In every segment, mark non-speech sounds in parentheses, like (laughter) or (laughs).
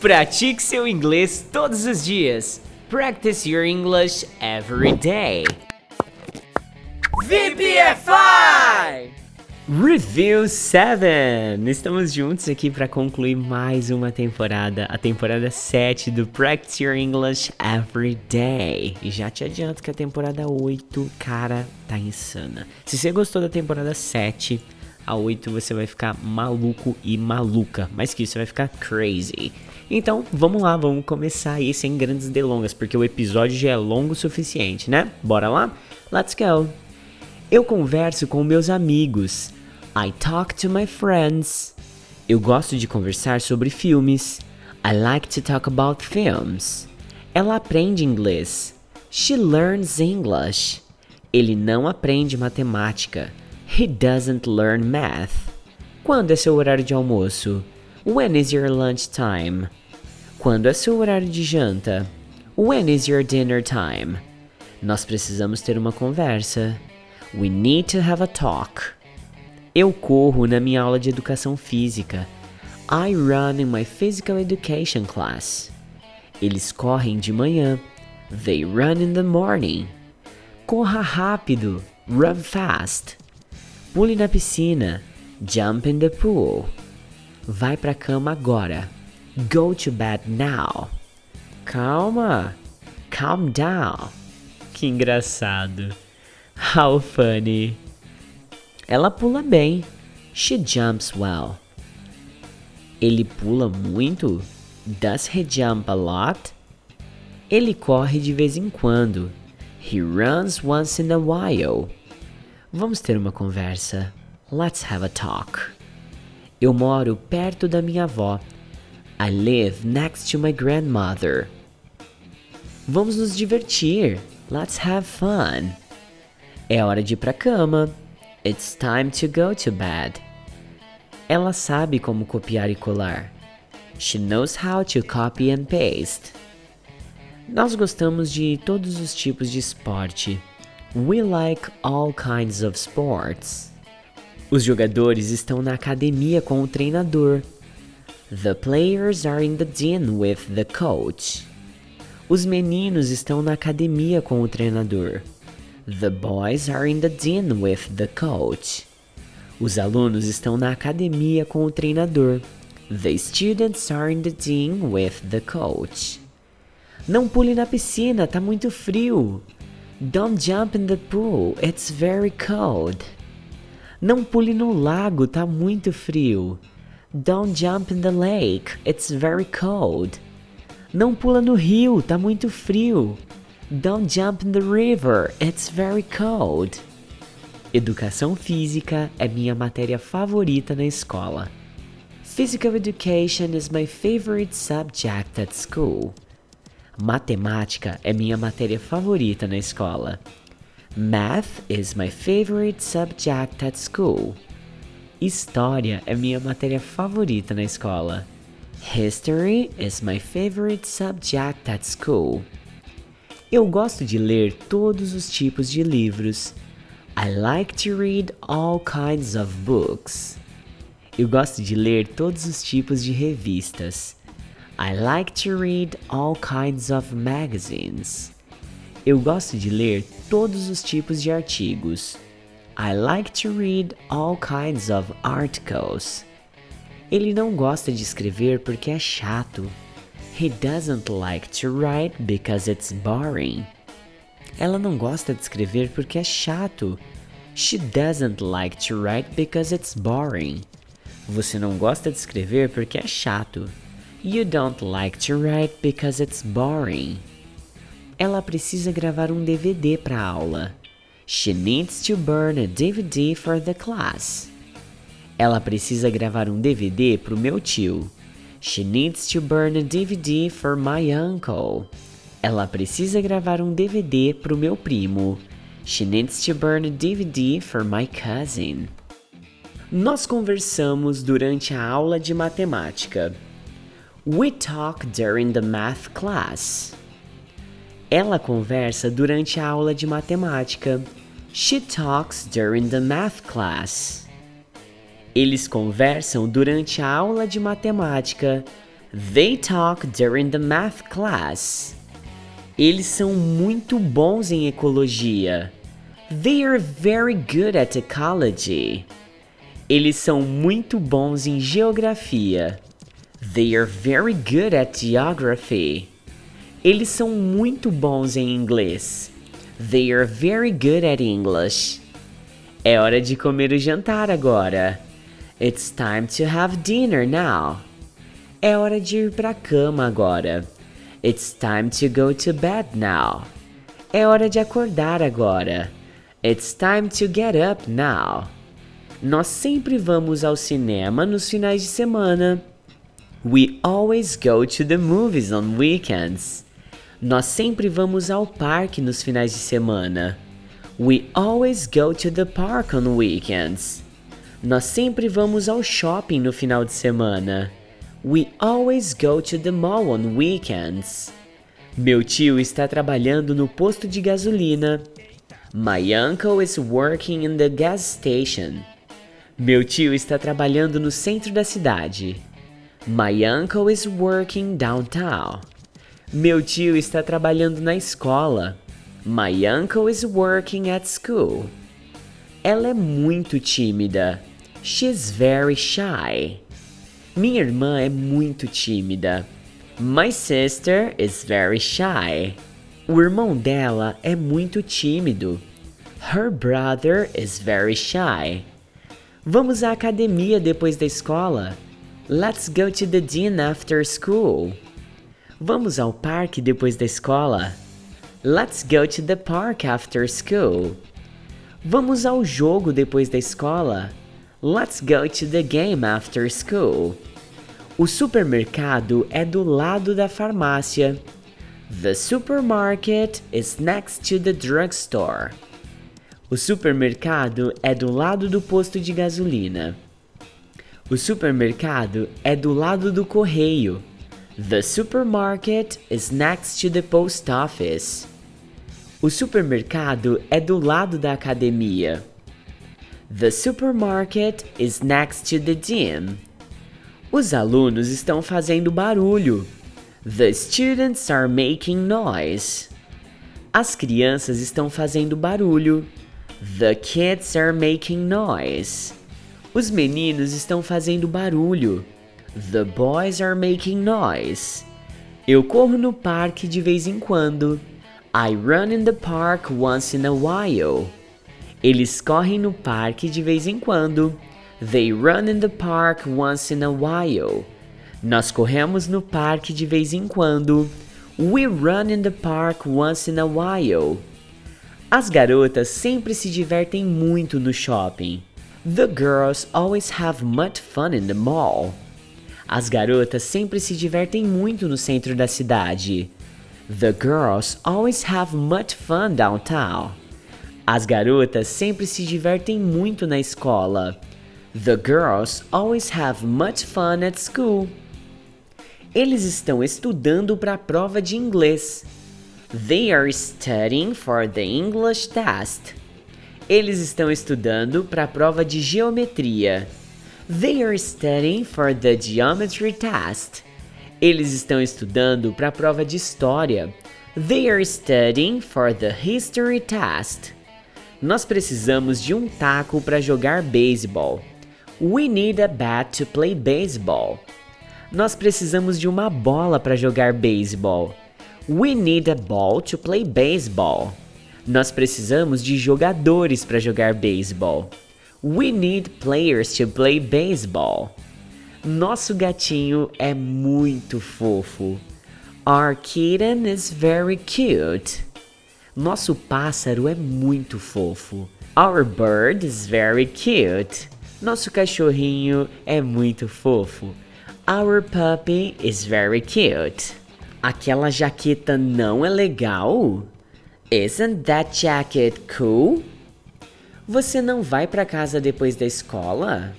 Pratique seu inglês todos os dias. Practice your English every day. VPFI! Review 7! Estamos juntos aqui para concluir mais uma temporada, a temporada 7 do Practice Your English Every Day. E já te adianto que a temporada 8, cara, tá insana. Se você gostou da temporada 7, a 8 você vai ficar maluco e maluca. Mais que isso, vai ficar crazy. Então, vamos lá, vamos começar aí sem grandes delongas, porque o episódio já é longo o suficiente, né? Bora lá? Let's go! Eu converso com meus amigos. I talk to my friends. Eu gosto de conversar sobre filmes. I like to talk about films. Ela aprende inglês. She learns English. Ele não aprende matemática. He doesn't learn math. Quando é seu horário de almoço? When is your lunch time? Quando é seu horário de janta? When is your dinner time? Nós precisamos ter uma conversa. We need to have a talk. Eu corro na minha aula de educação física. I run in my physical education class. Eles correm de manhã. They run in the morning. Corra rápido. Run fast. Pule na piscina. Jump in the pool. Vai pra cama agora. Go to bed now. Calma. Calm down. Que engraçado. How funny. Ela pula bem. She jumps well. Ele pula muito? Does he jump a lot? Ele corre de vez em quando. He runs once in a while. Vamos ter uma conversa. Let's have a talk. Eu moro perto da minha avó. I live next to my grandmother. Vamos nos divertir. Let's have fun. É hora de ir pra cama. It's time to go to bed. Ela sabe como copiar e colar. She knows how to copy and paste. Nós gostamos de todos os tipos de esporte. We like all kinds of sports. Os jogadores estão na academia com o treinador. The players are in the gym with the coach. Os meninos estão na academia com o treinador. The boys are in the gym with the coach. Os alunos estão na academia com o treinador. The students are in the gym with the coach. Não pule na piscina, tá muito frio. Don't jump in the pool, it's very cold. Não pule no lago, tá muito frio. Don't jump in the lake, it's very cold. Não pula no rio, tá muito frio. Don't jump in the river, it's very cold. Educação física é minha matéria favorita na escola. Physical education is my favorite subject at school. Matemática é minha matéria favorita na escola. Math is my favorite subject at school. História é minha matéria favorita na escola. History is my favorite subject at school. Eu gosto de ler todos os tipos de livros. I like to read all kinds of books. Eu gosto de ler todos os tipos de revistas. I like to read all kinds of magazines. Eu gosto de ler todos os tipos de artigos. I like to read all kinds of articles. Ele não gosta de escrever porque é chato. He doesn't like to write because it's boring. Ela não gosta de escrever porque é chato. She doesn't like to write because it's boring. Você não gosta de escrever porque é chato. You don't like to write because it's boring. Ela precisa gravar um DVD para a aula. She needs to burn a DVD for the class. Ela precisa gravar um DVD para o meu tio. She needs to burn a DVD for my uncle. Ela precisa gravar um DVD para o meu primo. She needs to burn a DVD for my cousin. Nós conversamos durante a aula de matemática. We talk during the math class. Ela conversa durante a aula de matemática. She talks during the math class. Eles conversam durante a aula de matemática. They talk during the math class. Eles são muito bons em ecologia. They are very good at ecology. Eles são muito bons em geografia. They are very good at geography. Eles são muito bons em inglês. They are very good at English. É hora de comer o jantar agora. It's time to have dinner now. É hora de ir para cama agora. It's time to go to bed now. É hora de acordar agora. It's time to get up now. Nós sempre vamos ao cinema nos finais de semana. We always go to the movies on weekends. Nós sempre vamos ao parque nos finais de semana. We always go to the park on weekends. Nós sempre vamos ao shopping no final de semana. We always go to the mall on weekends. Meu tio está trabalhando no posto de gasolina. My uncle is working in the gas station. Meu tio está trabalhando no centro da cidade. My uncle is working downtown. Meu tio está trabalhando na escola. My uncle is working at school. Ela é muito tímida. She's very shy. Minha irmã é muito tímida. My sister is very shy. O irmão dela é muito tímido. Her brother is very shy. Vamos à academia depois da escola. Let's go to the gym after school. Vamos ao parque depois da escola. Let's go to the park after school. Vamos ao jogo depois da escola. Let's go to the game after school. O supermercado é do lado da farmácia. The supermarket is next to the drugstore. O supermercado é do lado do posto de gasolina. O supermercado é do lado do correio. The supermarket is next to the post office. O supermercado é do lado da academia. The supermarket is next to the gym. Os alunos estão fazendo barulho. The students are making noise. As crianças estão fazendo barulho. The kids are making noise. Os meninos estão fazendo barulho. The boys are making noise. Eu corro no parque de vez em quando. I run in the park once in a while. Eles correm no parque de vez em quando. They run in the park once in a while. Nós corremos no parque de vez em quando. We run in the park once in a while. As garotas sempre se divertem muito no shopping. The girls always have much fun in the mall. As garotas sempre se divertem muito no centro da cidade. The girls always have much fun downtown. As garotas sempre se divertem muito na escola. The girls always have much fun at school. Eles estão estudando para a prova de inglês. They are studying for the English test. Eles estão estudando para a prova de geometria. They are studying for the geometry test. Eles estão estudando para a prova de história. They are studying for the history test. Nós precisamos de um taco para jogar beisebol. We need a bat to play baseball. Nós precisamos de uma bola para jogar beisebol. We need a ball to play baseball. Nós precisamos de jogadores para jogar beisebol. We need players to play baseball. Nosso gatinho é muito fofo. Our kitten is very cute. Nosso pássaro é muito fofo. Our bird is very cute. Nosso cachorrinho é muito fofo. Our puppy is very cute. Aquela jaqueta não é legal? Isn't that jacket cool? Você não vai para casa depois da escola?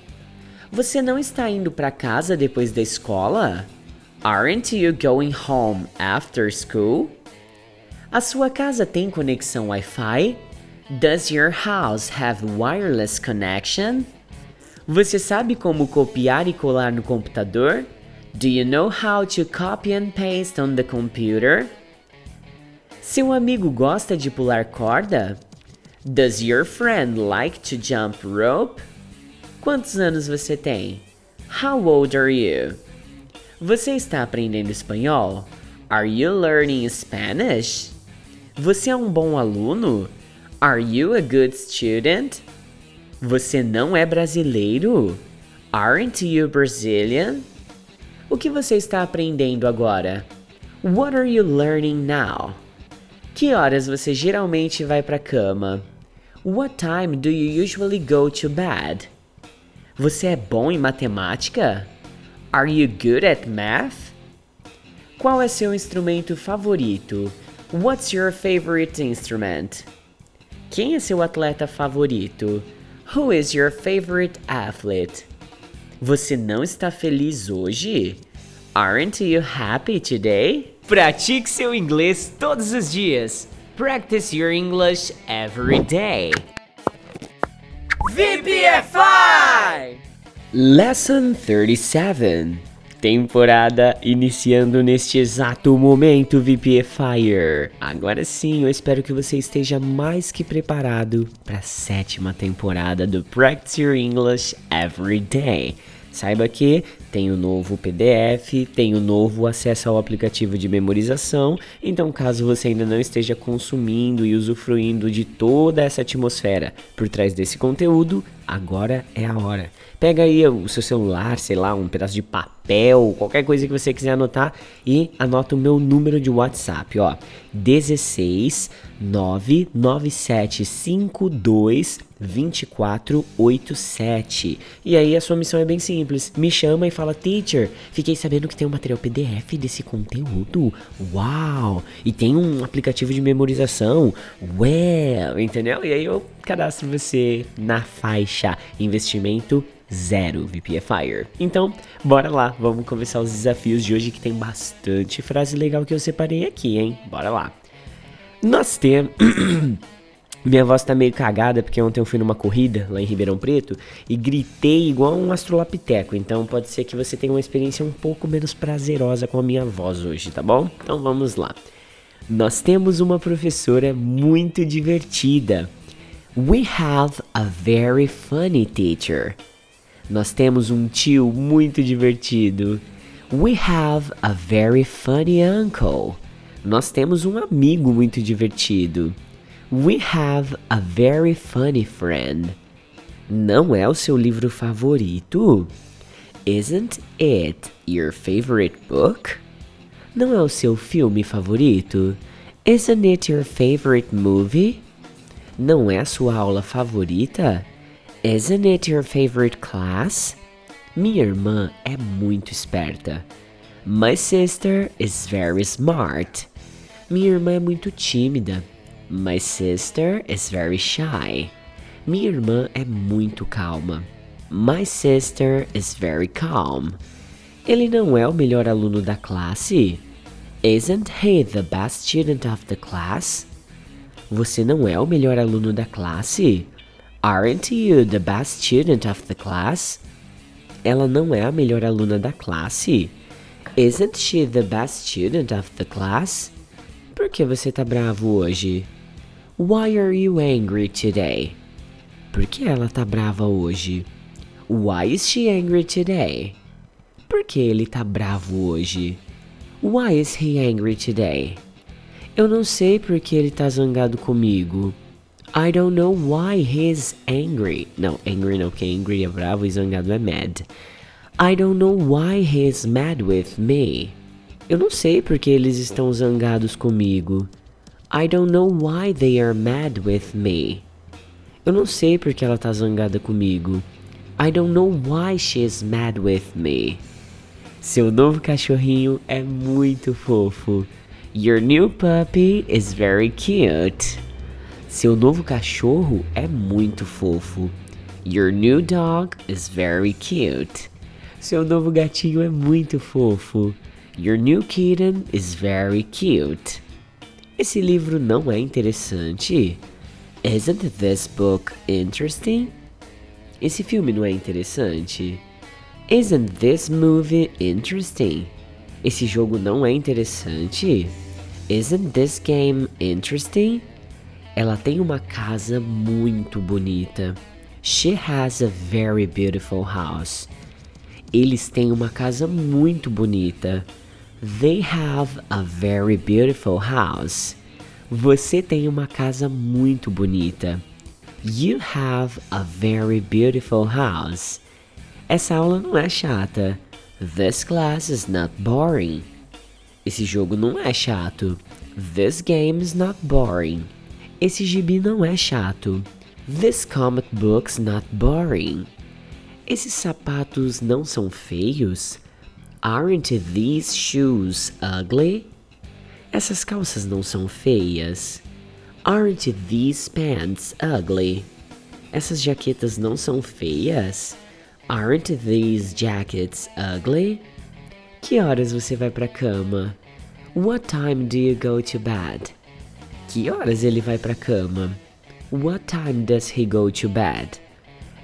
Você não está indo para casa depois da escola? Aren't you going home after school? A sua casa tem conexão Wi-Fi? Does your house have wireless connection? Você sabe como copiar e colar no computador? Do you know how to copy and paste on the computer? Seu amigo gosta de pular corda? Does your friend like to jump rope? Quantos anos você tem? How old are you? Você está aprendendo espanhol? Are you learning Spanish? Você é um bom aluno? Are you a good student? Você não é brasileiro? Aren't you Brazilian? O que você está aprendendo agora? What are you learning now? Que horas você geralmente vai para cama? What time do you usually go to bed? Você é bom em matemática? Are you good at math? Qual é seu instrumento favorito? What's your favorite instrument? Quem é seu atleta favorito? Who is your favorite athlete? Você não está feliz hoje? Aren't you happy today? Pratique seu inglês todos os dias. Practice your English every day. VPFI! Lesson 37. Temporada iniciando neste exato momento, VPFire. Agora sim, eu espero que você esteja mais que preparado para a sétima temporada do Practice Your English Every Day. Saiba que tem o novo PDF, tem o novo acesso ao aplicativo de memorização. Então, caso você ainda não esteja consumindo e usufruindo de toda essa atmosfera por trás desse conteúdo, agora é a hora. Pega aí o seu celular, sei lá, um pedaço de papel, qualquer coisa que você quiser anotar e anota o meu número de WhatsApp, ó. 16 99752 2487. E aí a sua missão é bem simples. Me chama e fala: "Teacher, fiquei sabendo que tem um material PDF desse conteúdo. Uau! E tem um aplicativo de memorização. Well, entendeu? E aí eu cadastro você na faixa investimento zero VPFire. Então, bora lá, vamos começar os desafios de hoje que tem bastante frase legal que eu separei aqui, hein? Bora lá. Nós temos (clears throat) Minha voz tá meio cagada porque ontem eu fui numa corrida lá em Ribeirão Preto e gritei igual um astrolapiteco. Então pode ser que você tenha uma experiência um pouco menos prazerosa com a minha voz hoje, tá bom? Então vamos lá. Nós temos uma professora muito divertida. We have a very funny teacher. Nós temos um tio muito divertido. We have a very funny uncle. Nós temos um amigo muito divertido. We have a very funny friend. Não é o seu livro favorito? Isn't it your favorite book? Não é o seu filme favorito? Isn't it your favorite movie? Não é a sua aula favorita? Isn't it your favorite class? Minha irmã é muito esperta. My sister is very smart. Minha irmã é muito tímida. My sister is very shy. Minha irmã é muito calma. My sister is very calm. Ele não é o melhor aluno da classe? Isn't he the best student of the class? Você não é o melhor aluno da classe? Aren't you the best student of the class? Ela não é a melhor aluna da classe? Isn't she the best student of the class? Por que você tá bravo hoje? Why are you angry today? Por que ela tá brava hoje? Why is she angry today? Por que ele tá bravo hoje? Why is he angry today? Eu não sei por que ele tá zangado comigo. I don't know why he's angry. Não, angry não, que angry é bravo e zangado é mad. I don't know why he's mad with me. Eu não sei por que eles estão zangados comigo. I don't know why they are mad with me. Eu não sei porque ela tá zangada comigo. I don't know why she's mad with me. Seu novo cachorrinho é muito fofo. Your new puppy is very cute. Seu novo cachorro é muito fofo. Your new dog is very cute. Seu novo gatinho é muito fofo. Your new kitten is very cute. Esse livro não é interessante? Isn't this book interesting? Esse filme não é interessante? Isn't this movie interesting? Esse jogo não é interessante? Isn't this game interesting? Ela tem uma casa muito bonita. She has a very beautiful house. Eles têm uma casa muito bonita. They have a very beautiful house. Você tem uma casa muito bonita. You have a very beautiful house. Essa aula não é chata. This class is not boring. Esse jogo não é chato. This game is not boring. Esse gibi não é chato. This comic book's not boring. Esses sapatos não são feios? Aren't these shoes ugly? Essas calças não são feias? Aren't these pants ugly? Essas jaquetas não são feias? Aren't these jackets ugly? Que horas você vai pra cama? What time do you go to bed? Que horas ele vai pra cama? What time does he go to bed?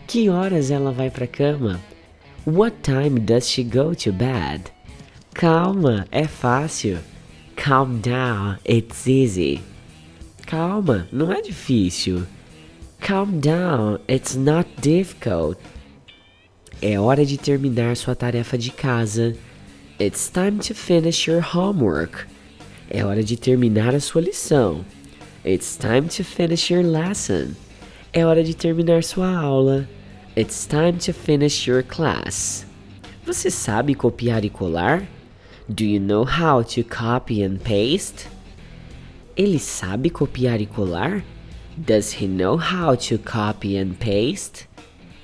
Que horas ela vai pra cama? What time does she go to bed? Calma, é fácil. Calm down, it's easy. Calma, não é difícil. Calm down, it's not difficult. É hora de terminar sua tarefa de casa. It's time to finish your homework. É hora de terminar a sua lição. It's time to finish your lesson. É hora de terminar sua aula. It's time to finish your class. Você sabe copiar e colar? Do you know how to copy and paste? Ele sabe copiar e colar? Does he know how to copy and paste?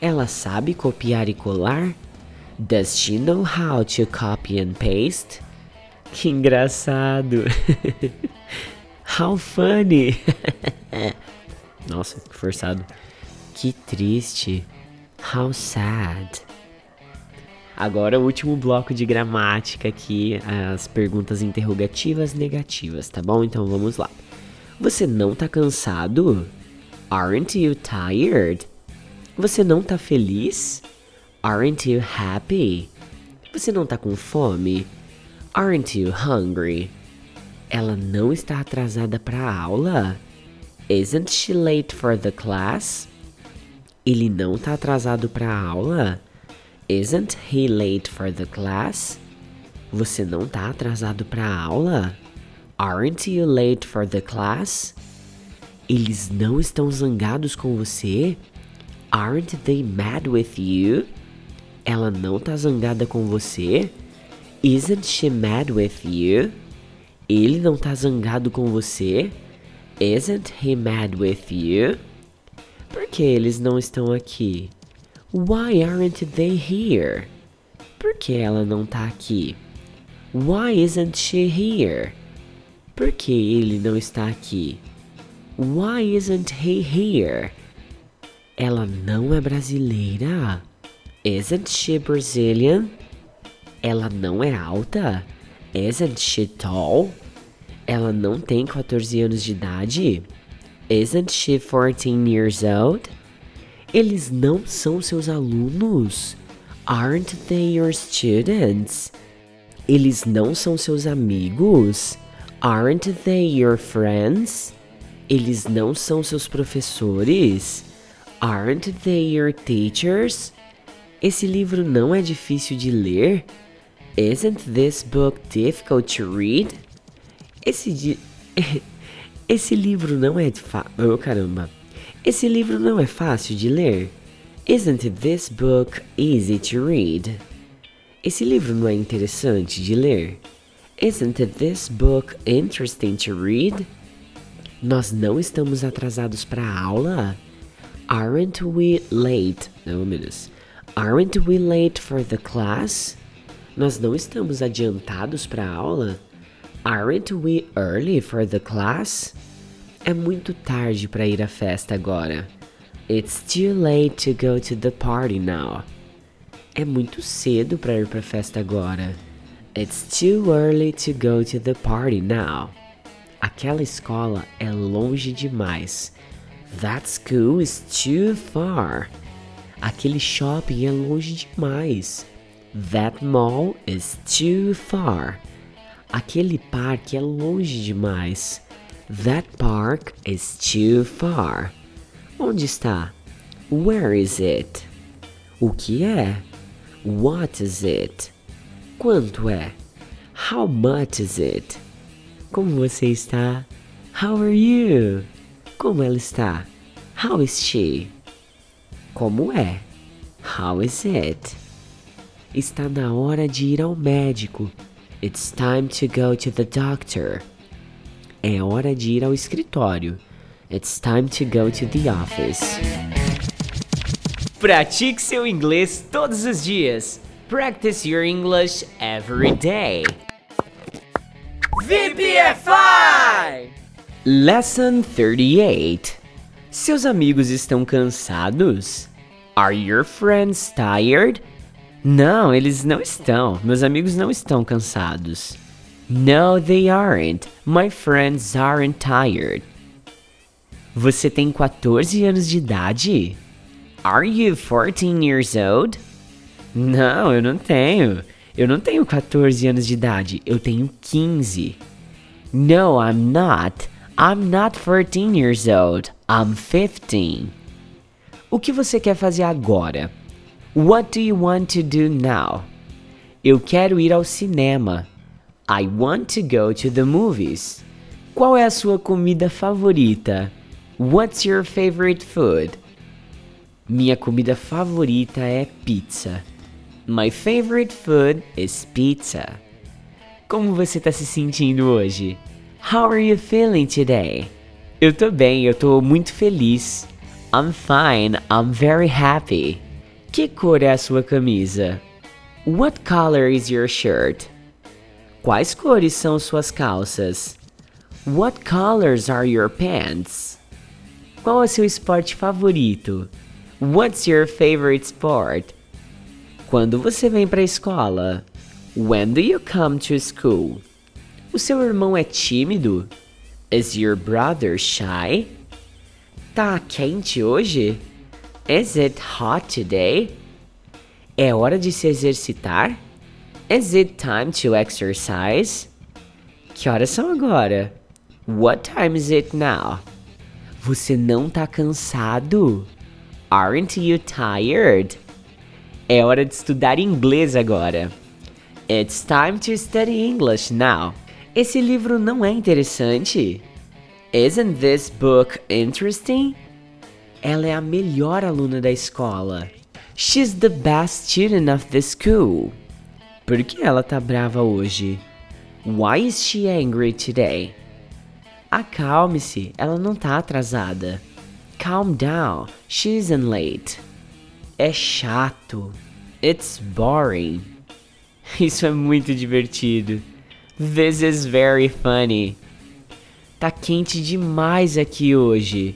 Ela sabe copiar e colar? Does she know how to copy and paste? Que engraçado! (laughs) how funny! (laughs) Nossa, que forçado. Que triste. How sad. Agora o último bloco de gramática aqui, as perguntas interrogativas negativas, tá bom? Então vamos lá. Você não tá cansado? Aren't you tired? Você não tá feliz? Aren't you happy? Você não tá com fome? Aren't you hungry? Ela não está atrasada para a aula? Isn't she late for the class? Ele não tá atrasado para a aula? Isn't he late for the class? Você não tá atrasado para a aula? Aren't you late for the class? Eles não estão zangados com você? Aren't they mad with you? Ela não tá zangada com você? Isn't she mad with you? Ele não tá zangado com você? Isn't he mad with you? Por que eles não estão aqui? Why aren't they here? Por que ela não tá aqui? Why isn't she here? Por que ele não está aqui? Why isn't he here? Ela não é brasileira? Isn't she Brazilian? Ela não é alta? Isn't she tall? Ela não tem 14 anos de idade? Isn't she 14 years old? Eles não são seus alunos? Aren't they your students? Eles não são seus amigos? Aren't they your friends? Eles não são seus professores? Aren't they your teachers? Esse livro não é difícil de ler? Isn't this book difficult to read? Esse di... (laughs) Esse livro não é fa... Oh, caramba. Esse livro não é fácil de ler? Isn't this book easy to read? Esse livro não é interessante de ler? Isn't this book interesting to read? Nós não estamos atrasados para a aula? Aren't we late? Meu Deus. Aren't we late for the class? Nós não estamos adiantados para a aula? Aren't we early for the class? É muito tarde para ir à festa agora. It's too late to go to the party now. É muito cedo para ir para a festa agora. It's too early to go to the party now. Aquela escola é longe demais. That school is too far. Aquele shopping é longe demais. That mall is too far. Aquele parque é longe demais. That park is too far. Onde está? Where is it? O que é? What is it? Quanto é? How much is it? Como você está? How are you? Como ela está? How is she? Como é? How is it? Está na hora de ir ao médico. It's time to go to the doctor. É hora de ir ao escritório. It's time to go to the office. Pratique seu inglês todos os dias. Practice your English every day. VPFI! Lesson 38. Seus amigos estão cansados? Are your friends tired? Não, eles não estão. Meus amigos não estão cansados. No, they aren't. My friends aren't tired. Você tem 14 anos de idade? Are you 14 years old? Não, eu não tenho. Eu não tenho 14 anos de idade. Eu tenho 15. No, I'm not. I'm not 14 years old. I'm 15. O que você quer fazer agora? What do you want to do now? Eu quero ir ao cinema. I want to go to the movies. Qual é a sua comida favorita? What's your favorite food? Minha comida favorita é pizza. My favorite food is pizza. Como você está se sentindo hoje? How are you feeling today? Eu tô bem, eu tô muito feliz. I'm fine, I'm very happy. Que cor é a sua camisa? What color is your shirt? Quais cores são suas calças? What colors are your pants? Qual é seu esporte favorito? What's your favorite sport? Quando você vem para a escola? When do you come to school? O seu irmão é tímido? Is your brother shy? Tá quente hoje? Is it hot today? É hora de se exercitar? Is it time to exercise? Que horas são agora? What time is it now? Você não tá cansado? Aren't you tired? É hora de estudar inglês agora. It's time to study English now. Esse livro não é interessante? Isn't this book interesting? Ela é a melhor aluna da escola. She's the best student of the school. Por que ela tá brava hoje? Why is she angry today? Acalme-se, ela não tá atrasada. Calm down, she isn't late. É chato. It's boring. (laughs) Isso é muito divertido. This is very funny. Tá quente demais aqui hoje.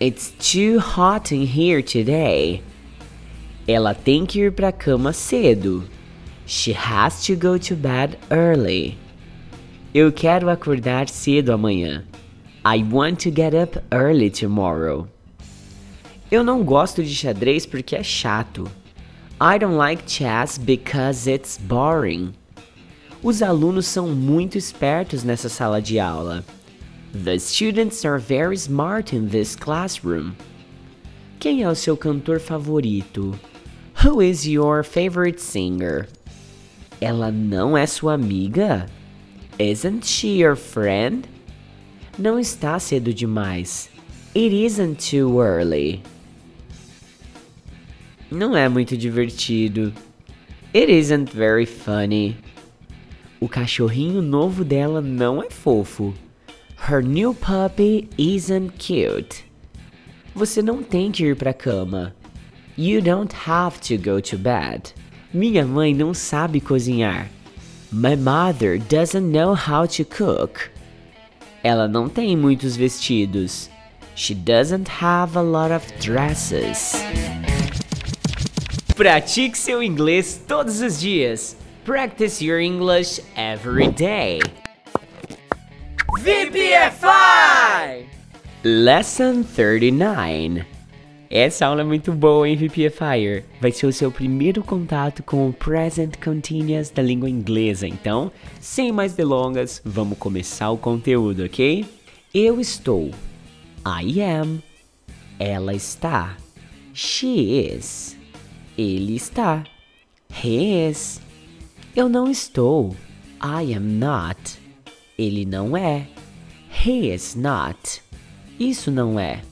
It's too hot in here today. Ela tem que ir pra cama cedo. She has to go to bed early. Eu quero acordar cedo amanhã. I want to get up early tomorrow. Eu não gosto de xadrez porque é chato. I don't like chess because it's boring. Os alunos são muito espertos nessa sala de aula. The students are very smart in this classroom. Quem é o seu cantor favorito? Who is your favorite singer? Ela não é sua amiga? Isn't she your friend? Não está cedo demais. It isn't too early. Não é muito divertido. It isn't very funny. O cachorrinho novo dela não é fofo. Her new puppy isn't cute. Você não tem que ir pra cama. You don't have to go to bed. Minha mãe não sabe cozinhar. My mother doesn't know how to cook. Ela não tem muitos vestidos. She doesn't have a lot of dresses. Pratique seu inglês todos os dias. Practice your English every day. VPFI! Lesson 39 Essa aula é muito boa, hein, VPFire? Vai ser o seu primeiro contato com o Present Continuous da língua inglesa. Então, sem mais delongas, vamos começar o conteúdo, ok? Eu estou. I am. Ela está. She is. Ele está. He is. Eu não estou. I am not. Ele não é. He is not. Isso não é.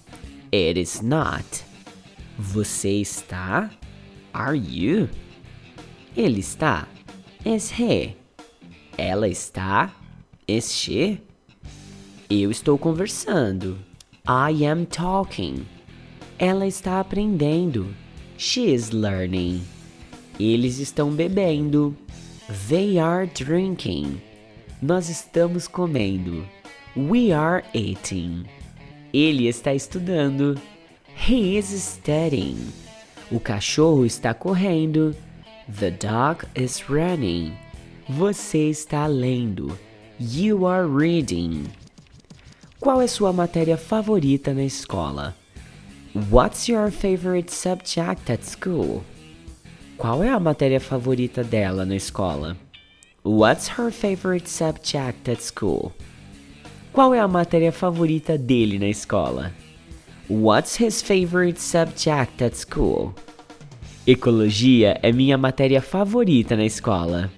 It is not. Você está? Are you? Ele está? Is he? Ela está? Is she? Eu estou conversando. I am talking. Ela está aprendendo. She is learning. Eles estão bebendo. They are drinking. Nós estamos comendo. We are eating. Ele está estudando. He is studying. O cachorro está correndo. The dog is running. Você está lendo. You are reading. Qual é sua matéria favorita na escola? What's your favorite subject at school? Qual é a matéria favorita dela na escola? What's her favorite subject at school? Qual é a matéria favorita dele na escola? What's his favorite subject at school? Ecologia é minha matéria favorita na escola.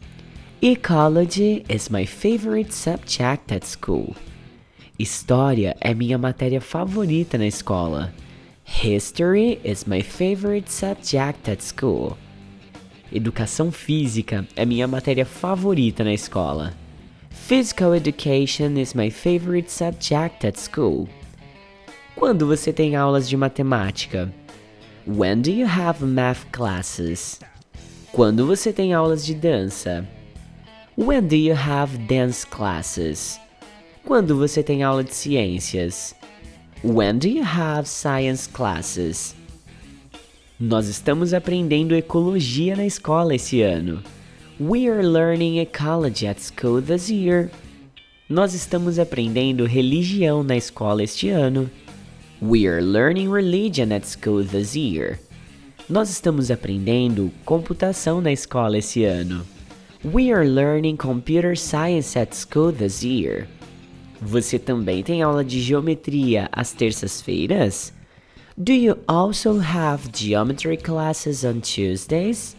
Ecology is my favorite subject at school. História é minha matéria favorita na escola. History is my favorite subject at school. Educação física é minha matéria favorita na escola. Physical education is my favorite subject at school. Quando você tem aulas de matemática? When do you have math classes? Quando você tem aulas de dança? When do you have dance classes? Quando você tem aula de ciências? When do you have science classes? Nós estamos aprendendo ecologia na escola esse ano. We are learning ecology at school this year. Nós estamos aprendendo religião na escola este ano. We are learning religion at school this year. Nós estamos aprendendo computação na escola esse ano. We are learning computer science at school this year. Você também tem aula de geometria às terças-feiras? Do you also have geometry classes on Tuesdays?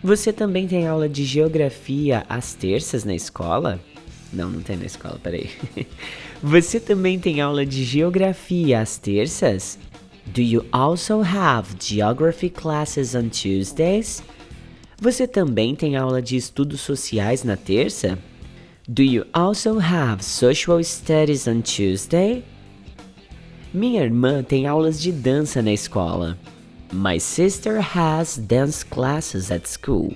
Você também tem aula de geografia às terças na escola? Não, não tem na escola, peraí. (laughs) Você também tem aula de geografia às terças? Do you also have geography classes on Tuesdays? Você também tem aula de estudos sociais na terça? Do you also have social studies on Tuesday? Minha irmã tem aulas de dança na escola. My sister has dance classes at school.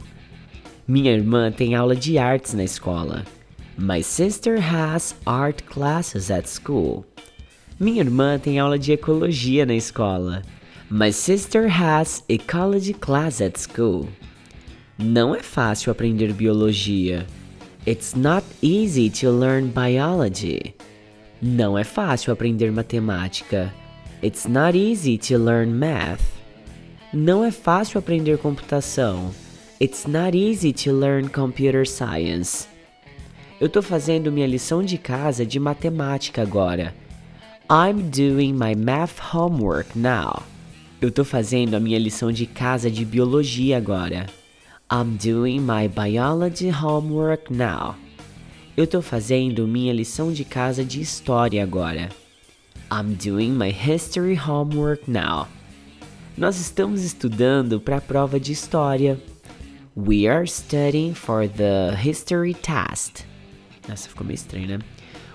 Minha irmã tem aula de artes na escola. My sister has art classes at school. Minha irmã tem aula de ecologia na escola. My sister has ecology class at school. Não é fácil aprender biologia. It's not easy to learn biology. Não é fácil aprender matemática. It's not easy to learn math. Não é fácil aprender computação. It's not easy to learn computer science. Eu estou fazendo minha lição de casa de matemática agora. I'm doing my math homework now. Eu estou fazendo a minha lição de casa de biologia agora. I'm doing my biology homework now. Eu estou fazendo minha lição de casa de história agora. I'm doing my history homework now. Nós estamos estudando para a prova de história. We are studying for the history test. Nossa, ficou meio estranho, né?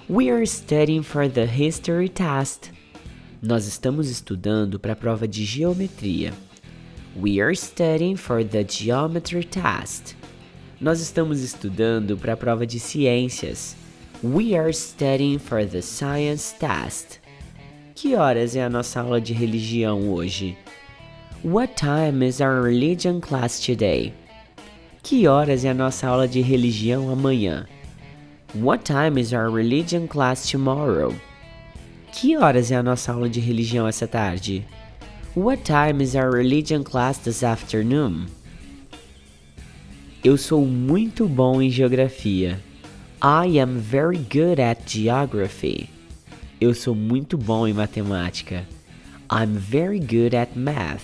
We are studying for the history test. Nós estamos estudando para a prova de geometria. We are studying for the geometry test. Nós estamos estudando para a prova de ciências. We are studying for the science test. Que horas é a nossa aula de religião hoje? What time is our religion class today? Que horas é a nossa aula de religião amanhã? What time is our religion class tomorrow? Que horas é a nossa aula de religião essa tarde? What time is our religion class this afternoon? Eu sou muito bom em geografia. I am very good at geography. Eu sou muito bom em matemática. I'm very good at math.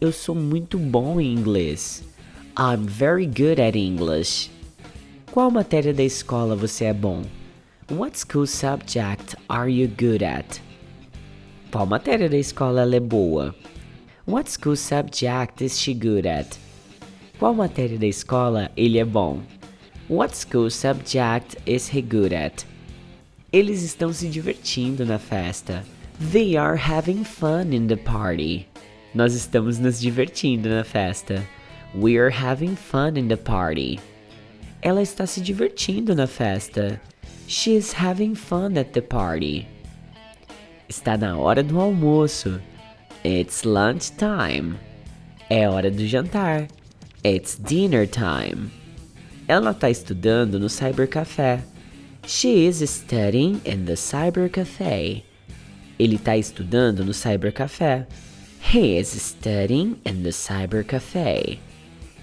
Eu sou muito bom em inglês. I'm very good at English. Qual matéria da escola você é bom? What school subject are you good at? Qual matéria da escola ela é boa? What school subject is she good at? Qual matéria da escola ele é bom? What school subject is he good at? Eles estão se divertindo na festa. They are having fun in the party. Nós estamos nos divertindo na festa. We are having fun in the party. Ela está se divertindo na festa. She is having fun at the party. Está na hora do almoço. It's lunch time. É hora do jantar. It's dinner time. Ela está estudando no cybercafé. She is studying in the cybercafé. Ele está estudando no cybercafé. He is studying in the cybercafé.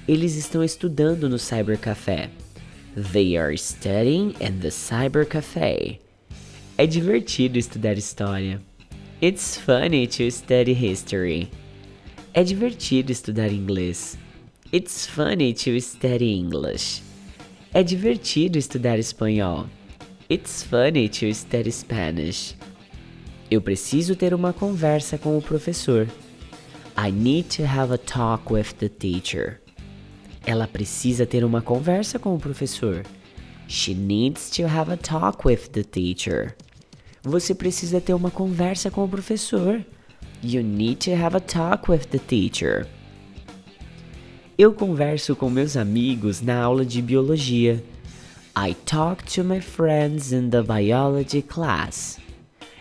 Eles estão estudando no cybercafé. They are studying in the cybercafé. É divertido estudar história. It's funny to study history. É divertido estudar inglês. It's funny to study English. É divertido estudar espanhol. It's funny to study Spanish. Eu preciso ter uma conversa com o professor. I need to have a talk with the teacher. Ela precisa ter uma conversa com o professor. She needs to have a talk with the teacher. Você precisa ter uma conversa com o professor. You need to have a talk with the teacher. Eu converso com meus amigos na aula de biologia. I talk to my friends in the biology class.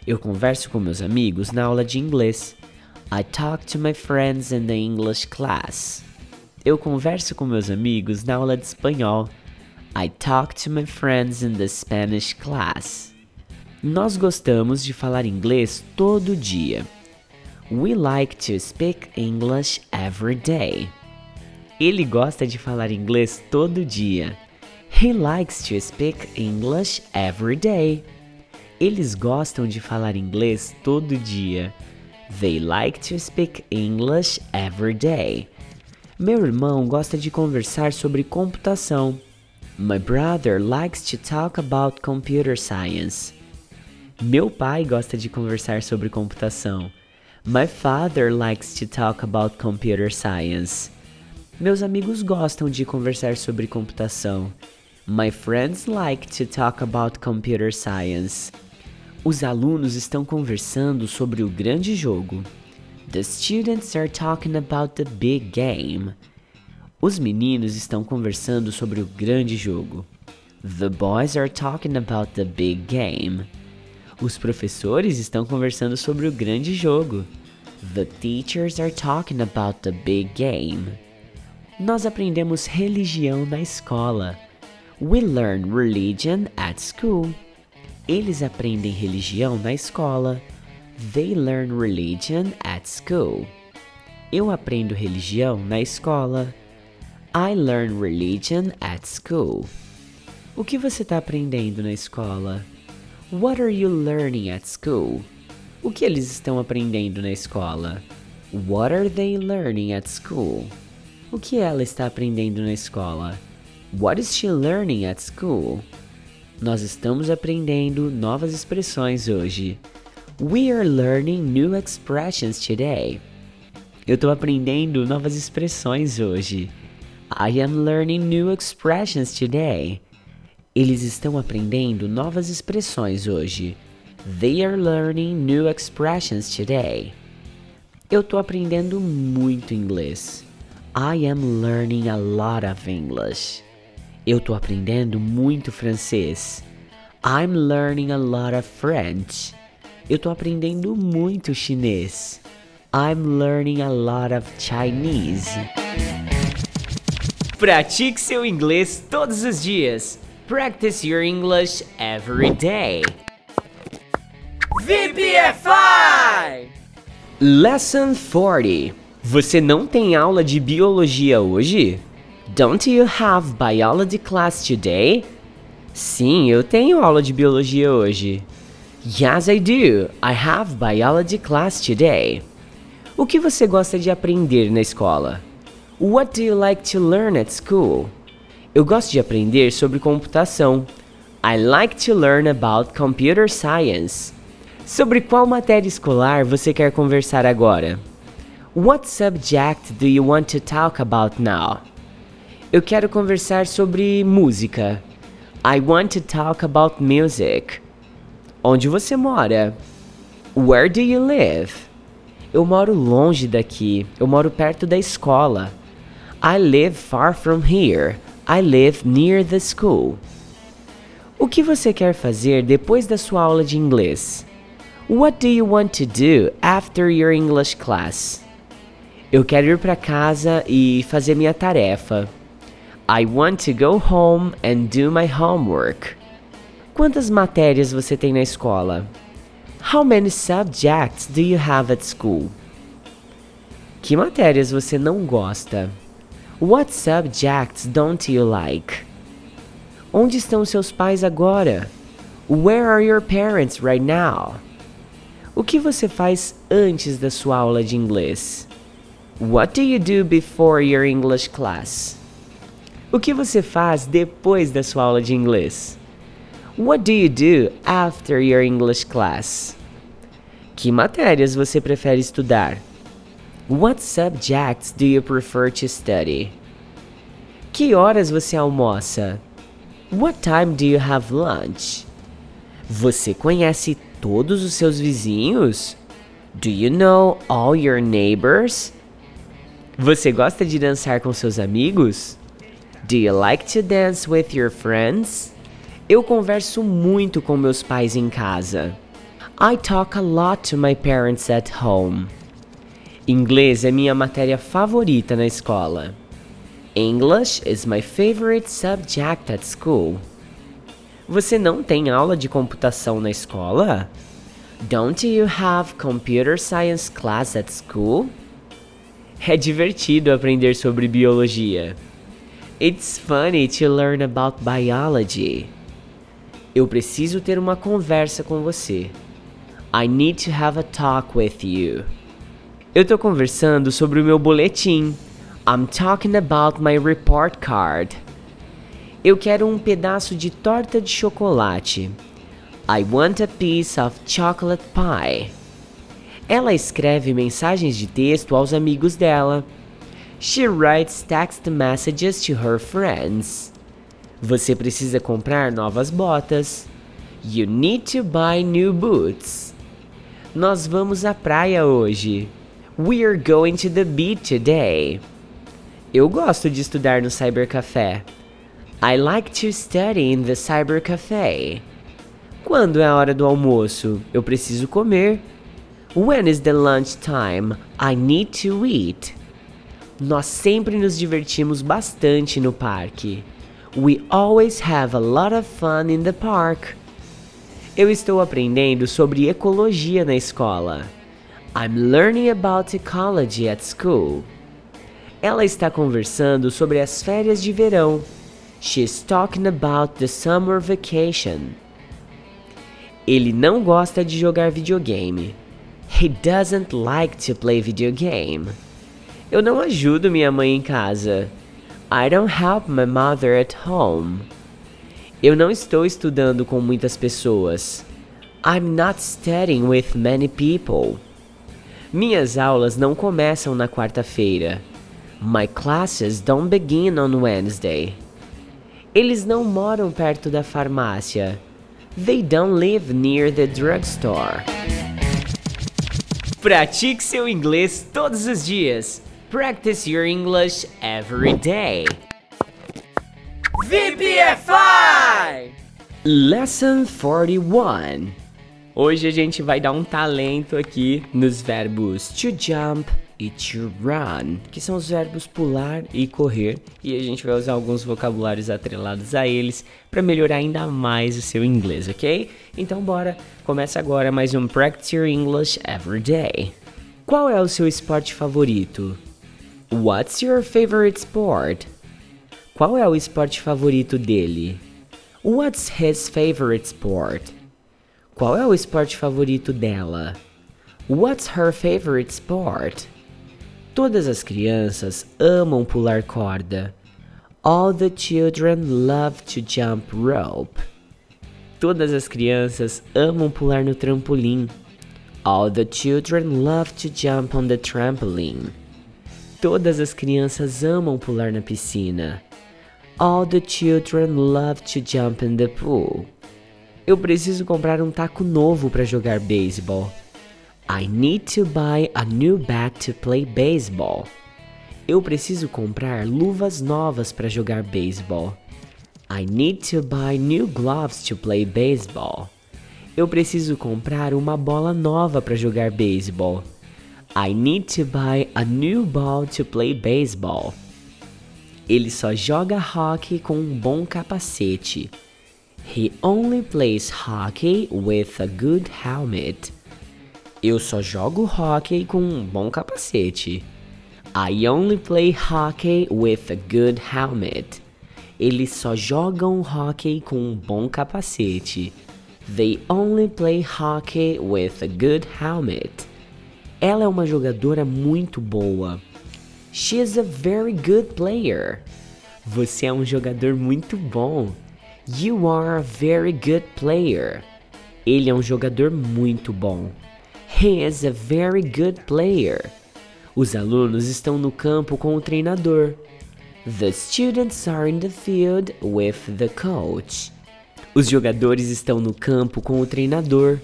Eu converso com meus amigos na aula de inglês. I talk to my friends in the English class. Eu converso com meus amigos na aula de espanhol. I talk to my friends in the Spanish class. Nós gostamos de falar inglês todo dia. We like to speak English every day. Ele gosta de falar inglês todo dia. He likes to speak English every day. Eles gostam de falar inglês todo dia. They like to speak English every day. Meu irmão gosta de conversar sobre computação. My brother likes to talk about computer science. Meu pai gosta de conversar sobre computação. My father likes to talk about computer science. Meus amigos gostam de conversar sobre computação. My friends like to talk about computer science. Os alunos estão conversando sobre o grande jogo. The students are talking about the big game. Os meninos estão conversando sobre o grande jogo. The boys are talking about the big game. Os professores estão conversando sobre o grande jogo. The teachers are talking about the big game. Nós aprendemos religião na escola. We learn religion at school. Eles aprendem religião na escola. They learn religion at school. Eu aprendo religião na escola. I learn religion at school. O que você está aprendendo na escola? What are you learning at school? O que eles estão aprendendo na escola? What are they learning at school? O que ela está aprendendo na escola? What is she learning at school? Nós estamos aprendendo novas expressões hoje. We are learning new expressions today. Eu estou aprendendo novas expressões hoje. I am learning new expressions today. Eles estão aprendendo novas expressões hoje. They are learning new expressions today. Eu estou aprendendo muito inglês. I am learning a lot of English. Eu tô aprendendo muito francês. I'm learning a lot of French. Eu tô aprendendo muito chinês. I'm learning a lot of Chinese. Pratique seu inglês todos os dias. Practice your English every day. VPFI! Lesson 40. Você não tem aula de biologia hoje? Don't you have biology class today? Sim, eu tenho aula de biologia hoje. Yes, I do. I have biology class today. O que você gosta de aprender na escola? What do you like to learn at school? Eu gosto de aprender sobre computação. I like to learn about computer science. Sobre qual matéria escolar você quer conversar agora? What subject do you want to talk about now? Eu quero conversar sobre música. I want to talk about music. Onde você mora? Where do you live? Eu moro longe daqui. Eu moro perto da escola. I live far from here. I live near the school. O que você quer fazer depois da sua aula de inglês? What do you want to do after your English class? Eu quero ir para casa e fazer minha tarefa. I want to go home and do my homework. Quantas matérias você tem na escola? How many subjects do you have at school? Que matérias você não gosta? What subjects don't you like? Onde estão seus pais agora? Where are your parents right now? O que você faz antes da sua aula de inglês? What do you do before your English class? O que você faz depois da sua aula de inglês? What do you do after your English class? Que matérias você prefere estudar? What subjects do you prefer to study? Que horas você almoça? What time do you have lunch? Você conhece todos os seus vizinhos? Do you know all your neighbors? Você gosta de dançar com seus amigos? Do you like to dance with your friends? Eu converso muito com meus pais em casa. I talk a lot to my parents at home. Inglês é minha matéria favorita na escola. English is my favorite subject at school. Você não tem aula de computação na escola? Don't you have computer science class at school? É divertido aprender sobre biologia. It's funny to learn about biology. Eu preciso ter uma conversa com você. I need to have a talk with you. Eu tô conversando sobre o meu boletim. I'm talking about my report card. Eu quero um pedaço de torta de chocolate. I want a piece of chocolate pie. Ela escreve mensagens de texto aos amigos dela. She writes text messages to her friends. Você precisa comprar novas botas. You need to buy new boots. Nós vamos à praia hoje. We're going to the beach today. Eu gosto de estudar no cybercafé. I like to study in the cyber cafe. Quando é a hora do almoço? Eu preciso comer. When is the lunch time? I need to eat. Nós sempre nos divertimos bastante no parque. We always have a lot of fun in the park. Eu estou aprendendo sobre ecologia na escola. I'm learning about ecology at school. Ela está conversando sobre as férias de verão. She's talking about the summer vacation. Ele não gosta de jogar videogame. He doesn't like to play video game. Eu não ajudo minha mãe em casa. I don't help my mother at home. Eu não estou estudando com muitas pessoas. I'm not studying with many people. Minhas aulas não começam na quarta-feira. My classes don't begin on Wednesday. Eles não moram perto da farmácia. They don't live near the drugstore. Pratique seu inglês todos os dias. Practice your English every day. VPFI! Lesson 41. Hoje a gente vai dar um talento aqui nos verbos to jump e to run, que são os verbos pular e correr, e a gente vai usar alguns vocabulários atrelados a eles para melhorar ainda mais o seu inglês, ok? Então bora, começa agora mais um Practice Your English Every Day. Qual é o seu esporte favorito? What's your favorite sport? Qual é o esporte favorito dele? What's his favorite sport? Qual é o esporte favorito dela? What's her favorite sport? Todas as crianças amam pular corda. All the children love to jump rope. Todas as crianças amam pular no trampolim. All the children love to jump on the trampoline. Todas as crianças amam pular na piscina. All the children love to jump in the pool. Eu preciso comprar um taco novo para jogar beisebol. I need to buy a new bat to play baseball. Eu preciso comprar luvas novas para jogar beisebol. I need to buy new gloves to play baseball. Eu preciso comprar uma bola nova para jogar beisebol. I need to buy a new ball to play baseball. Ele só joga hockey com um bom capacete. He only plays hockey with a good helmet. Eu só jogo hockey com um bom capacete. I only play hockey with a good helmet. Eles só jogam hockey com um bom capacete. They only play hockey with a good helmet. Ela é uma jogadora muito boa. She is a very good player. Você é um jogador muito bom. You are a very good player. Ele é um jogador muito bom. He is a very good player. Os alunos estão no campo com o treinador. The students are in the field with the coach. Os jogadores estão no campo com o treinador.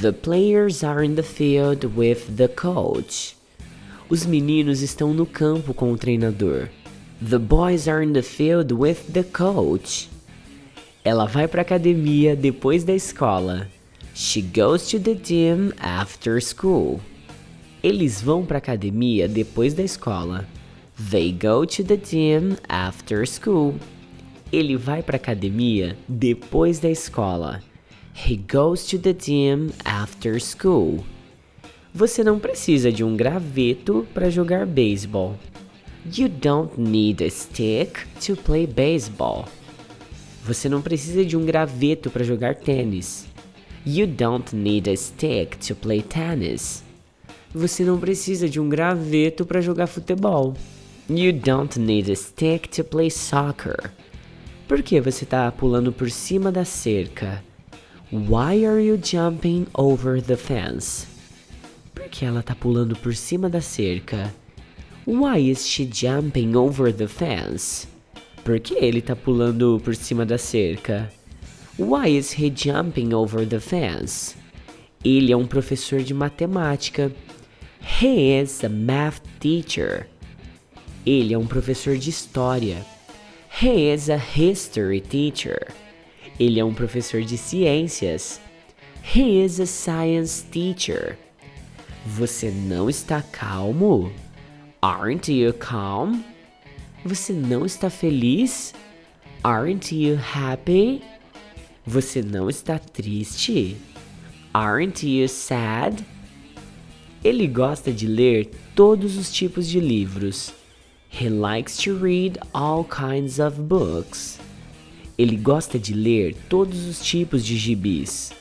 The players are in the field with the coach. Os meninos estão no campo com o treinador. The boys are in the field with the coach. Ela vai para academia depois da escola. She goes to the gym after school. Eles vão para academia depois da escola. They go to the gym after school. Ele vai para academia depois da escola. He goes to the gym after school. Você não precisa de um graveto para jogar beisebol. You don't need a stick to play baseball. Você não precisa de um graveto para jogar tênis. You don't need a stick to play tennis. Você não precisa de um graveto para jogar futebol. You don't need a stick to play soccer. Por que você está pulando por cima da cerca? Why are you jumping over the fence? Por que ela está pulando por cima da cerca? Why is she jumping over the fence? Por que ele está pulando por cima da cerca? Why is he jumping over the fence? Ele é um professor de matemática. He is a math teacher. Ele é um professor de história. He is a history teacher. Ele é um professor de ciências. He is a science teacher. Você não está calmo? Aren't you calm? Você não está feliz? Aren't you happy? Você não está triste? Aren't you sad? Ele gosta de ler todos os tipos de livros. He likes to read all kinds of books. Ele gosta de ler todos os tipos de gibis.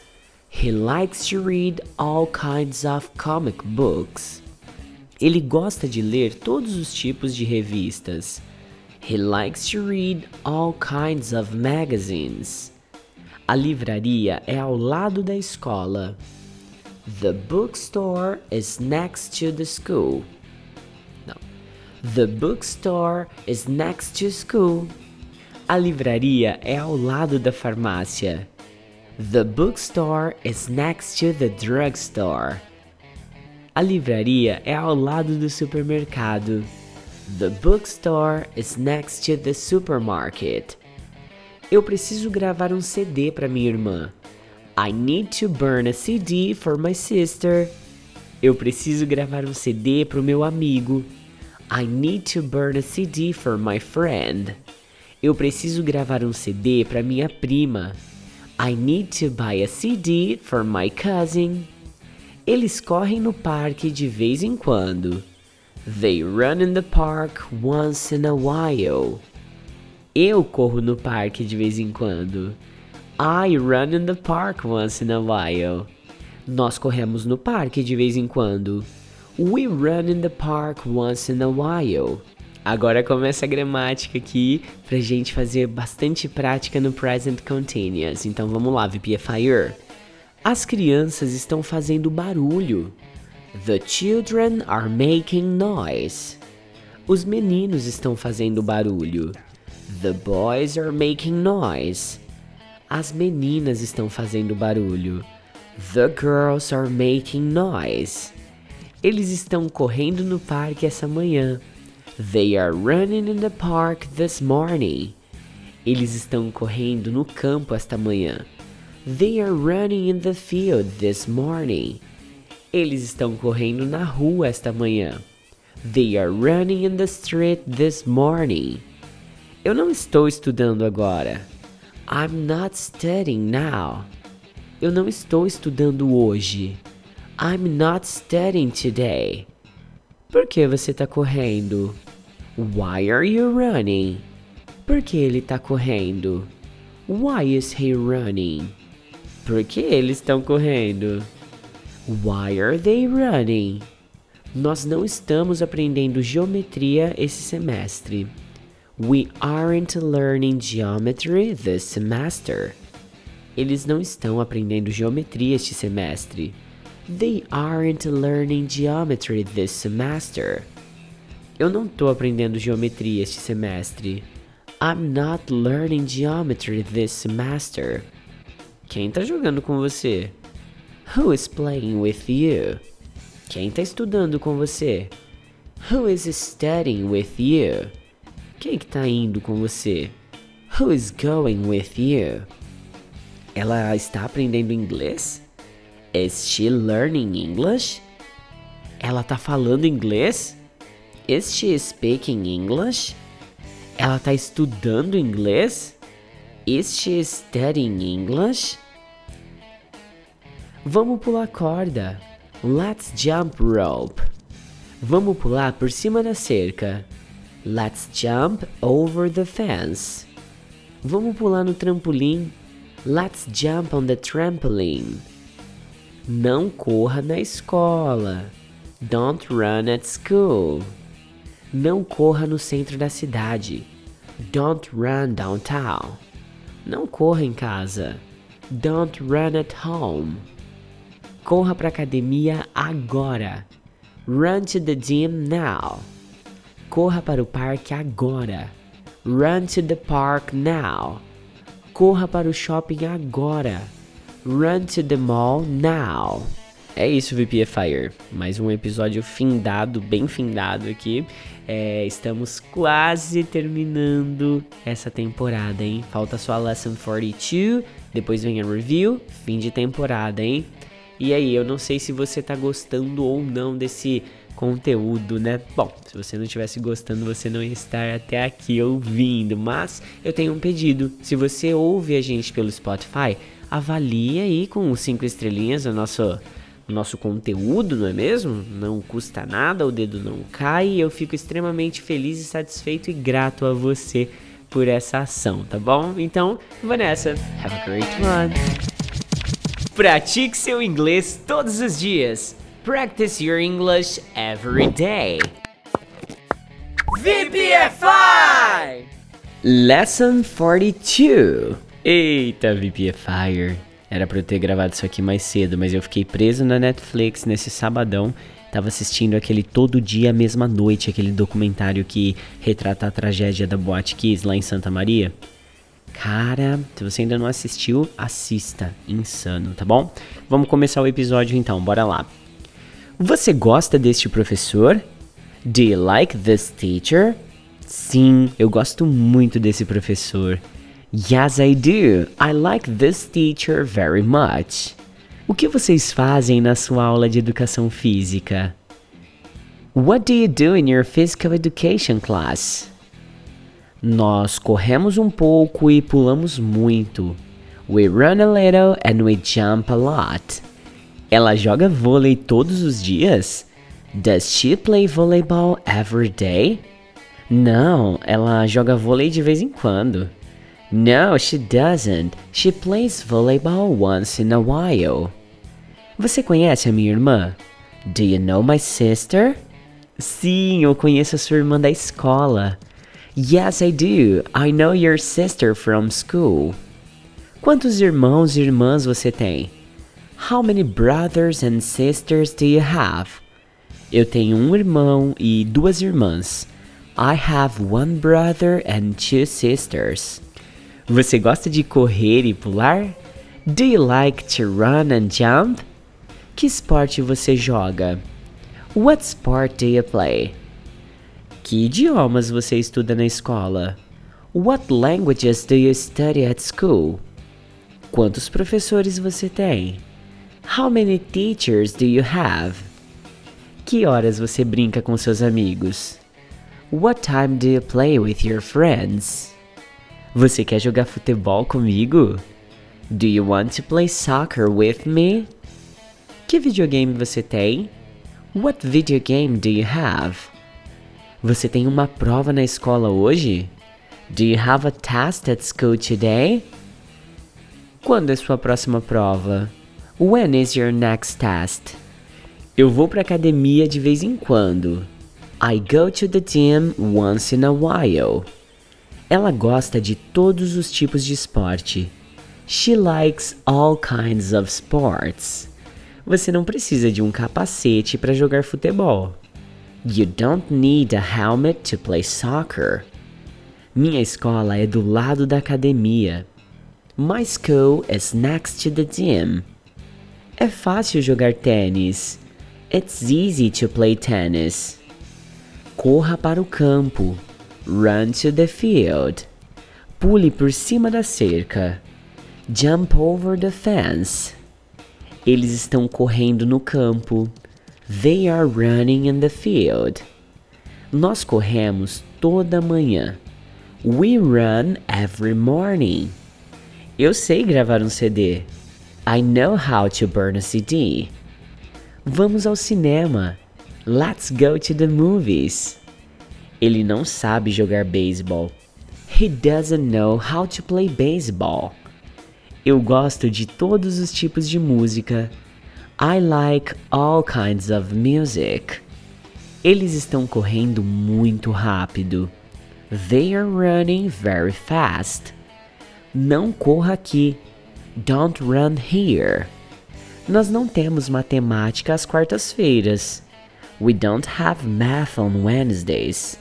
He likes to read all kinds of comic books. Ele gosta de ler todos os tipos de revistas. He likes to read all kinds of magazines. A livraria é ao lado da escola. The bookstore is next to the school. The bookstore is next to school. A livraria é ao lado da farmácia. The bookstore is next to the drugstore. A livraria é ao lado do supermercado. The bookstore is next to the supermarket. Eu preciso gravar um CD para minha irmã. I need to burn a CD for my sister. Eu preciso gravar um CD para o meu amigo. I need to burn a CD for my friend. Eu preciso gravar um CD para minha prima. I need to buy a CD for my cousin. Eles correm no parque de vez em quando. They run in the park once in a while. Eu corro no parque de vez em quando. I run in the park once in a while. Nós corremos no parque de vez em quando. We run in the park once in a while. Agora começa a gramática aqui pra gente fazer bastante prática no present continuous. Então vamos lá, VPFire. As crianças estão fazendo barulho. The children are making noise. Os meninos estão fazendo barulho. The boys are making noise. As meninas estão fazendo barulho. The girls are making noise. Eles estão correndo no parque essa manhã. They are running in the park this morning. Eles estão correndo no campo esta manhã. They are running in the field this morning. Eles estão correndo na rua esta manhã. They are running in the street this morning. Eu não estou estudando agora. I'm not studying now. Eu não estou estudando hoje. I'm not studying today. Por que você está correndo? Why are you running? Por que ele está correndo? Why is he running? Por que eles estão correndo? Why are they running? Nós não estamos aprendendo geometria esse semestre. We aren't learning geometry this semester. Eles não estão aprendendo geometria este semestre. They aren't learning geometry this semester. Eu não estou aprendendo geometria este semestre. I'm not learning geometry this semester. Quem está jogando com você? Who is playing with you? Quem está estudando com você? Who is studying with you? Quem que tá indo com você? Who is going with you? Ela está aprendendo inglês? Is she learning English? Ela tá falando inglês? Is she speaking English? Ela tá estudando inglês? Is she studying English? Vamos pular corda. Let's jump rope. Vamos pular por cima da cerca. Let's jump over the fence. Vamos pular no trampolim. Let's jump on the trampoline. Não corra na escola. Don't run at school. Não corra no centro da cidade. Don't run downtown. Não corra em casa. Don't run at home. Corra para academia agora. Run to the gym now. Corra para o parque agora. Run to the park now. Corra para o shopping agora. Run to the mall now. É isso, VPFire. Mais um episódio findado, bem findado aqui. É, estamos quase terminando essa temporada, hein? Falta só a Lesson 42, depois vem a review, fim de temporada, hein? E aí, eu não sei se você tá gostando ou não desse conteúdo, né? Bom, se você não estivesse gostando, você não ia estar até aqui ouvindo. Mas eu tenho um pedido. Se você ouve a gente pelo Spotify, avalie aí com cinco estrelinhas o nosso nosso conteúdo, não é mesmo? Não custa nada, o dedo não cai e eu fico extremamente feliz e satisfeito e grato a você por essa ação, tá bom? Então, Vanessa, have a great one. Pratique seu inglês todos os dias. Practice your English every day. VPFI! Lesson 42. Eita, VPFire. Era pra eu ter gravado isso aqui mais cedo, mas eu fiquei preso na Netflix nesse sabadão. Tava assistindo aquele Todo Dia, Mesma Noite, aquele documentário que retrata a tragédia da Boate Kiss lá em Santa Maria. Cara, se você ainda não assistiu, assista. Insano, tá bom? Vamos começar o episódio então, bora lá. Você gosta deste professor? Do you like this teacher? Sim, eu gosto muito desse professor. Yes, I do. I like this teacher very much. O que vocês fazem na sua aula de educação física? What do you do in your physical education class? Nós corremos um pouco e pulamos muito. We run a little and we jump a lot. Ela joga vôlei todos os dias? Does she play volleyball every day? Não, ela joga vôlei de vez em quando. No, she doesn't. She plays volleyball once in a while. Você conhece a minha irmã? Do you know my sister? Sim, eu conheço a sua irmã da escola. Yes, I do. I know your sister from school. Quantos irmãos e irmãs você tem? How many brothers and sisters do you have? Eu tenho um irmão e duas irmãs. I have one brother and two sisters. Você gosta de correr e pular? Do you like to run and jump? Que esporte você joga? What sport do you play? Que idiomas você estuda na escola? What languages do you study at school? Quantos professores você tem? How many teachers do you have? Que horas você brinca com seus amigos? What time do you play with your friends? Você quer jogar futebol comigo? Do you want to play soccer with me? Que videogame você tem? What video game do you have? Você tem uma prova na escola hoje? Do you have a test at school today? Quando é sua próxima prova? When is your next test? Eu vou para academia de vez em quando. I go to the gym once in a while. Ela gosta de todos os tipos de esporte. She likes all kinds of sports. Você não precisa de um capacete para jogar futebol. You don't need a helmet to play soccer. Minha escola é do lado da academia. My school is next to the gym. É fácil jogar tênis. It's easy to play tennis. Corra para o campo. Run to the field. Pule por cima da cerca. Jump over the fence. Eles estão correndo no campo. They are running in the field. Nós corremos toda manhã. We run every morning. Eu sei gravar um CD. I know how to burn a CD. Vamos ao cinema. Let's go to the movies. Ele não sabe jogar beisebol. He doesn't know how to play baseball. Eu gosto de todos os tipos de música. I like all kinds of music. Eles estão correndo muito rápido. They are running very fast. Não corra aqui. Don't run here. Nós não temos matemática às quartas-feiras. We don't have math on Wednesdays.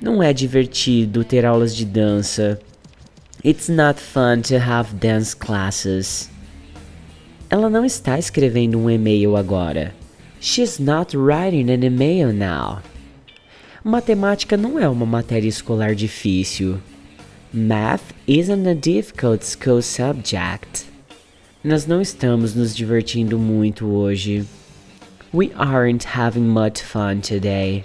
Não é divertido ter aulas de dança. It's not fun to have dance classes. Ela não está escrevendo um e-mail agora. She's not writing an email now. Matemática não é uma matéria escolar difícil. Math isn't a difficult school subject. Nós não estamos nos divertindo muito hoje. We aren't having much fun today.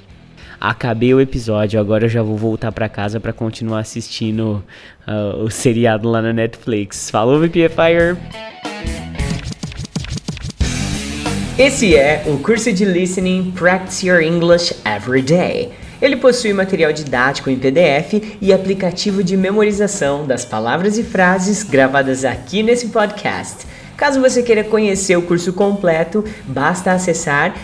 Acabei o episódio, agora eu já vou voltar para casa para continuar assistindo uh, o seriado lá na Netflix. Falou, VPFire! Esse é o curso de Listening Practice Your English Every Day. Ele possui material didático em PDF e aplicativo de memorização das palavras e frases gravadas aqui nesse podcast. Caso você queira conhecer o curso completo, basta acessar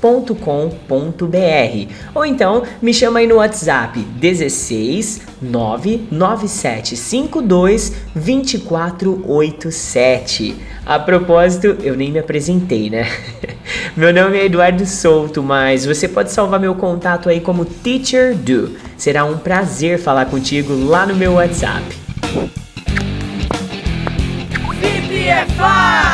www.vpfiforever.com.br ou então me chama aí no WhatsApp 16 99752 2487. A propósito, eu nem me apresentei, né? (laughs) meu nome é Eduardo Souto, mas você pode salvar meu contato aí como Teacher Do. Será um prazer falar contigo lá no meu WhatsApp. VPFI!